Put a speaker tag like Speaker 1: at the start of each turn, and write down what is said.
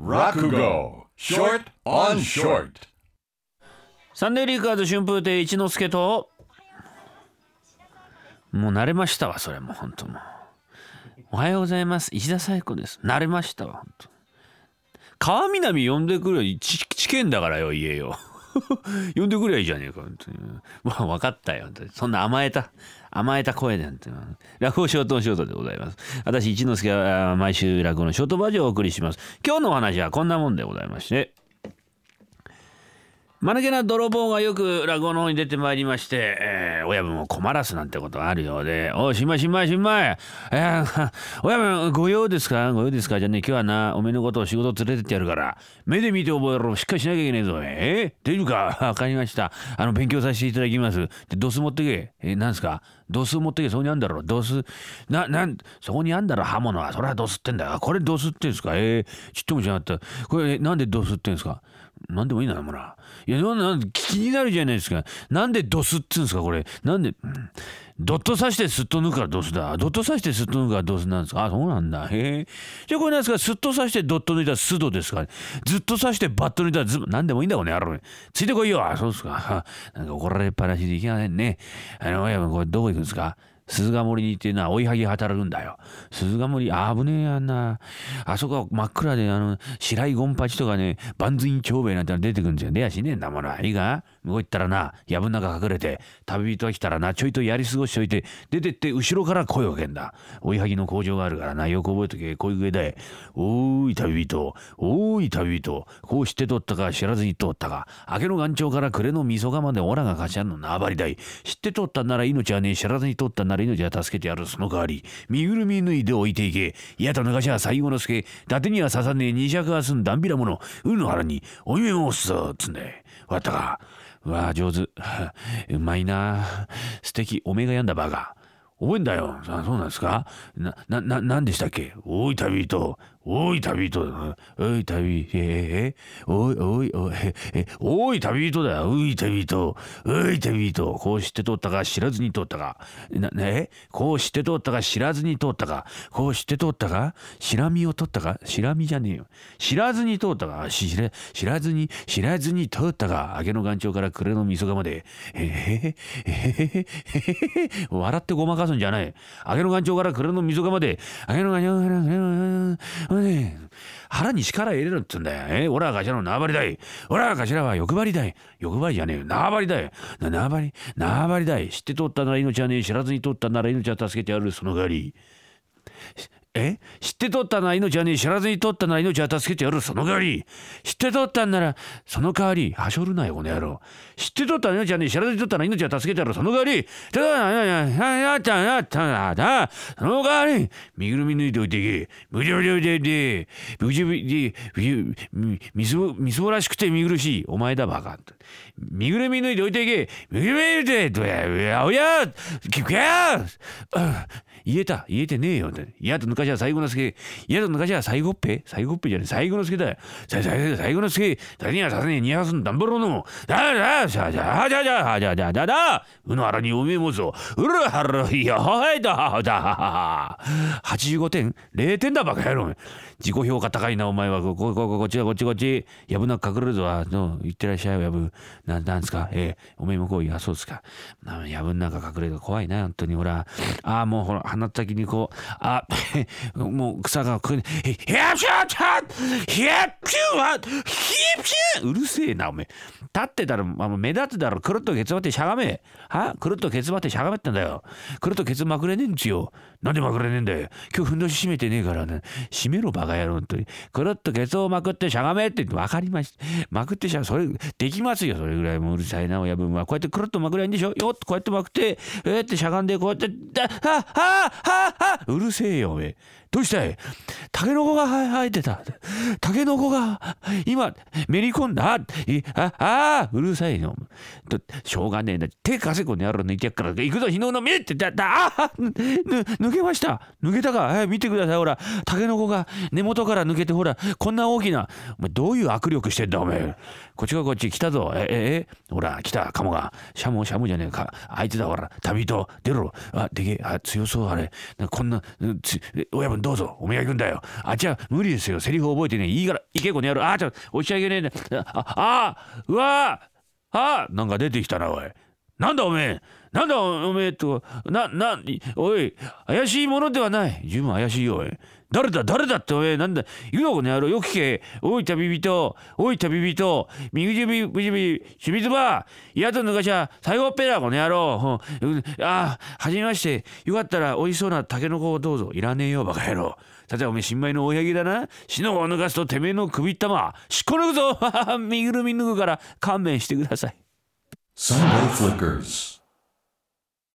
Speaker 1: Rakugo Short on Short.
Speaker 2: サンデーリーカーズ春風亭一之輔と。もう慣れましたわそれも本当もおはようございます。石田紗友子です。慣れましたわ本当。川南呼んでくるよち知見だからよ家よ。呼んでくりゃいいじゃねえか本当に。まあ分かったよそんな甘えた甘えた声なんて落語ショートショートでございます。私一之輔は毎週落語のショートバージョンをお送りします。今日のお話はこんなもんでございまして。間抜けな泥棒がよく落語の方に出てまいりまして、えー、親分を困らすなんてことがあるようで、おい、しまいしまいしまい。えー、親分、ご用ですか？ご用ですか？じゃあね、今日はな、おめえのことを仕事連れてってやるから、目で見て覚えろ。しっかりしなきゃいけねえぞ。えー、大丈夫か？わかりました。あの、勉強させていただきます。で、ドス持ってけ。えー、なんすか？ドス持ってけ。そこにあんだろ？ドス？な、なん、そこにあんだろ？刃物は。それはドスってんだよ。これドスってんすか？えー、ちっとも違った。これ、なんでドスってんすか？なんでもいいな、ほら。いや、なん気になるじゃないですか。なんでドスっつうんですか、これ。なんで、ドット刺してすっと抜くからドスだ？ドット刺してすっと抜くからドスなんですか？あ、そうなんだ。へえ。じゃあこれなんですか、すっと刺してドット抜いたらスドですか、ずっと刺してバット抜いたらズなんでもいいんだ、この野郎。ついてこいよ。あ、そうですか。なんか怒られっぱなしでいけませんね。あの、親分、これどこ行くんですか？鈴ヶ森に行ってな、追いはぎ働くんだよ。鈴ヶ森、あぶねえやんな。あそこは真っ暗で、あの、白井ゴンパチとかね、万全長兵衛なんて出てくるんですよ。出やしねえんだもの。いいか向こう行ったらな、藪の中隠れて、旅人が来たらな、ちょいとやり過ごしておいて、出てって後ろから声をかけんだ。追いはぎの工場があるからな、よく覚えとけ、こういう上で。おーい旅人、おーい旅人、こうしてとったか知らずに通ったか。明けの岩頂から暮れのみそがまでオラがかしゃんの縄張りだい。知って通ったんなら命はねえ、知らずに通ったんなら命は助けてやる。その代わり、身ぐるみ脱いで置いていけ。いやと抜かしは最後の助、伊達には刺さねえ二尺はすんだんびらもの、うの腹に、おいめを押すぞ、つんで。わったか。わ、上手。うまいな。素敵。おめえがやんだバカ。覚えんだよ。あそうなんですか？な、な、な、なんでしたっけ？おい旅人。おい旅人だ。おい旅えおいおいおいえおい旅人だ。おい旅人。おい旅人。こうして通ったか知らずに通ったか。なね？こうして通ったか知らずに通ったか。こうして通ったか？しらみを取ったか？しらみじゃねえよ。知らずに通ったか？知ら知らずに知らずに通ったか？明けの岩頂から暮れのみそがまで。えへへへ。へへへ。笑ってごまかすんじゃない明けの岩頂から暮れのみそがまで。明けの岩頂からね腹に力入れるっつうんだよ。え俺は頭の縄張りだい。俺は頭は欲張りだい。欲張りじゃねえよ。縄張りだい。縄張り？縄張りだい。知って通ったなら命はねえ。知らずに通ったなら命は助けてやる。その代わり。え知って取ったな命はねえ。知らずに取ったなら命は助けてやる。その代わり。知って取ったんならその代わりはしょるなよこの野郎。知って取った命はねえ。知らずに取ったら命は助けてやる。その代わり。ただやったやっただその代わり身ぐるみ抜いておいていけ。無理無理無理で無理無理でみそみそらしくて見苦しいお前だバカ身ぐるみ抜いておいてけ身ぐるみ抜いてどやおやおやきくや言えた言えてねえよってやと昔は最後の助やと昔は最後っぺ最後っぺじゃね最後の助だよ最後最後の助誰にはさせねえにやすんだんぼろのだだしゃじゃじゃじゃじゃじゃじゃだうのあらにおめえもぞうるはるいやはいだだ85点0点だバカ野郎自己評価高いなお前はこここここっちこっちこっちやぶなく隠れるぞの行ってらっしゃいやぶななんですかええおめえもこういやそうですかやぶんなんか隠れる怖いな本当にほらああもうほら鼻先にこうあもう草がくるひやしゃたひやぴゅはひやぴゅう。るせえなおめえ。立ってたら、まあ、目立つだろ。くるっとケツバってしゃがめ。は？くるっとケツバってしゃがめってんだよ。くるっとケツまくれねえんちよ。なんでまくれねえんだよ。今日ふんどし締めてねえからね。締めろバカ野郎本当に。くるっとケツをまくってしゃがめって分かりました。まくってしゃそれできますよ。それぐらいもううるさいな親分は。こうやってくるっとまくれんでしょ。よっとこうやってまくってえー、ってしゃがんでこうやってはははははうるせえよおめえ。どうしたい？タケノコが生えてた。タケノコが今めり込んだ。ああうるさいの。しょうがねえな。手稼ぐにある抜いてやっから。行くぞ、日のの見えってだ。ああ抜けました。抜けたか？はい、見てください。ほら、タケノコが根元から抜けて、ほら、こんな大きな。お前どういう握力してんだ、お前。こっちがこっち来たぞ。え、え、えほら、来た、カモが。シャモ、シャモじゃねえか。あいつだ、ほら、旅人、出ろ。あ、でけ、あ、強そう、あれ。こんな、つ親分どうぞお土産君だよ。あじゃあ無理ですよ。セリフ覚えてねいいから行けこの野郎。あちょ押し上げねえんだ。ああうわあなんか出てきたなおい。なんだおめえ。なんだおめえとななおい怪しいものではない。十分怪しいよおい。誰だ誰だっておめえなんだ言うのこの野郎よく聞け。おい旅人おい旅人右指ぶじびしびつばやと抜かしゃ最後っぺだこの野郎、う。ん、あはじめまして。よかったら美味しそうなタケノコをどうぞ。いらねえよバカ野郎。さておめえ新米の親木だな。死のを抜かすとてめえの首玉。しっこ抜くぞ。身ぐるみ脱ぐから勘弁してください。
Speaker 1: Sunday Flickers.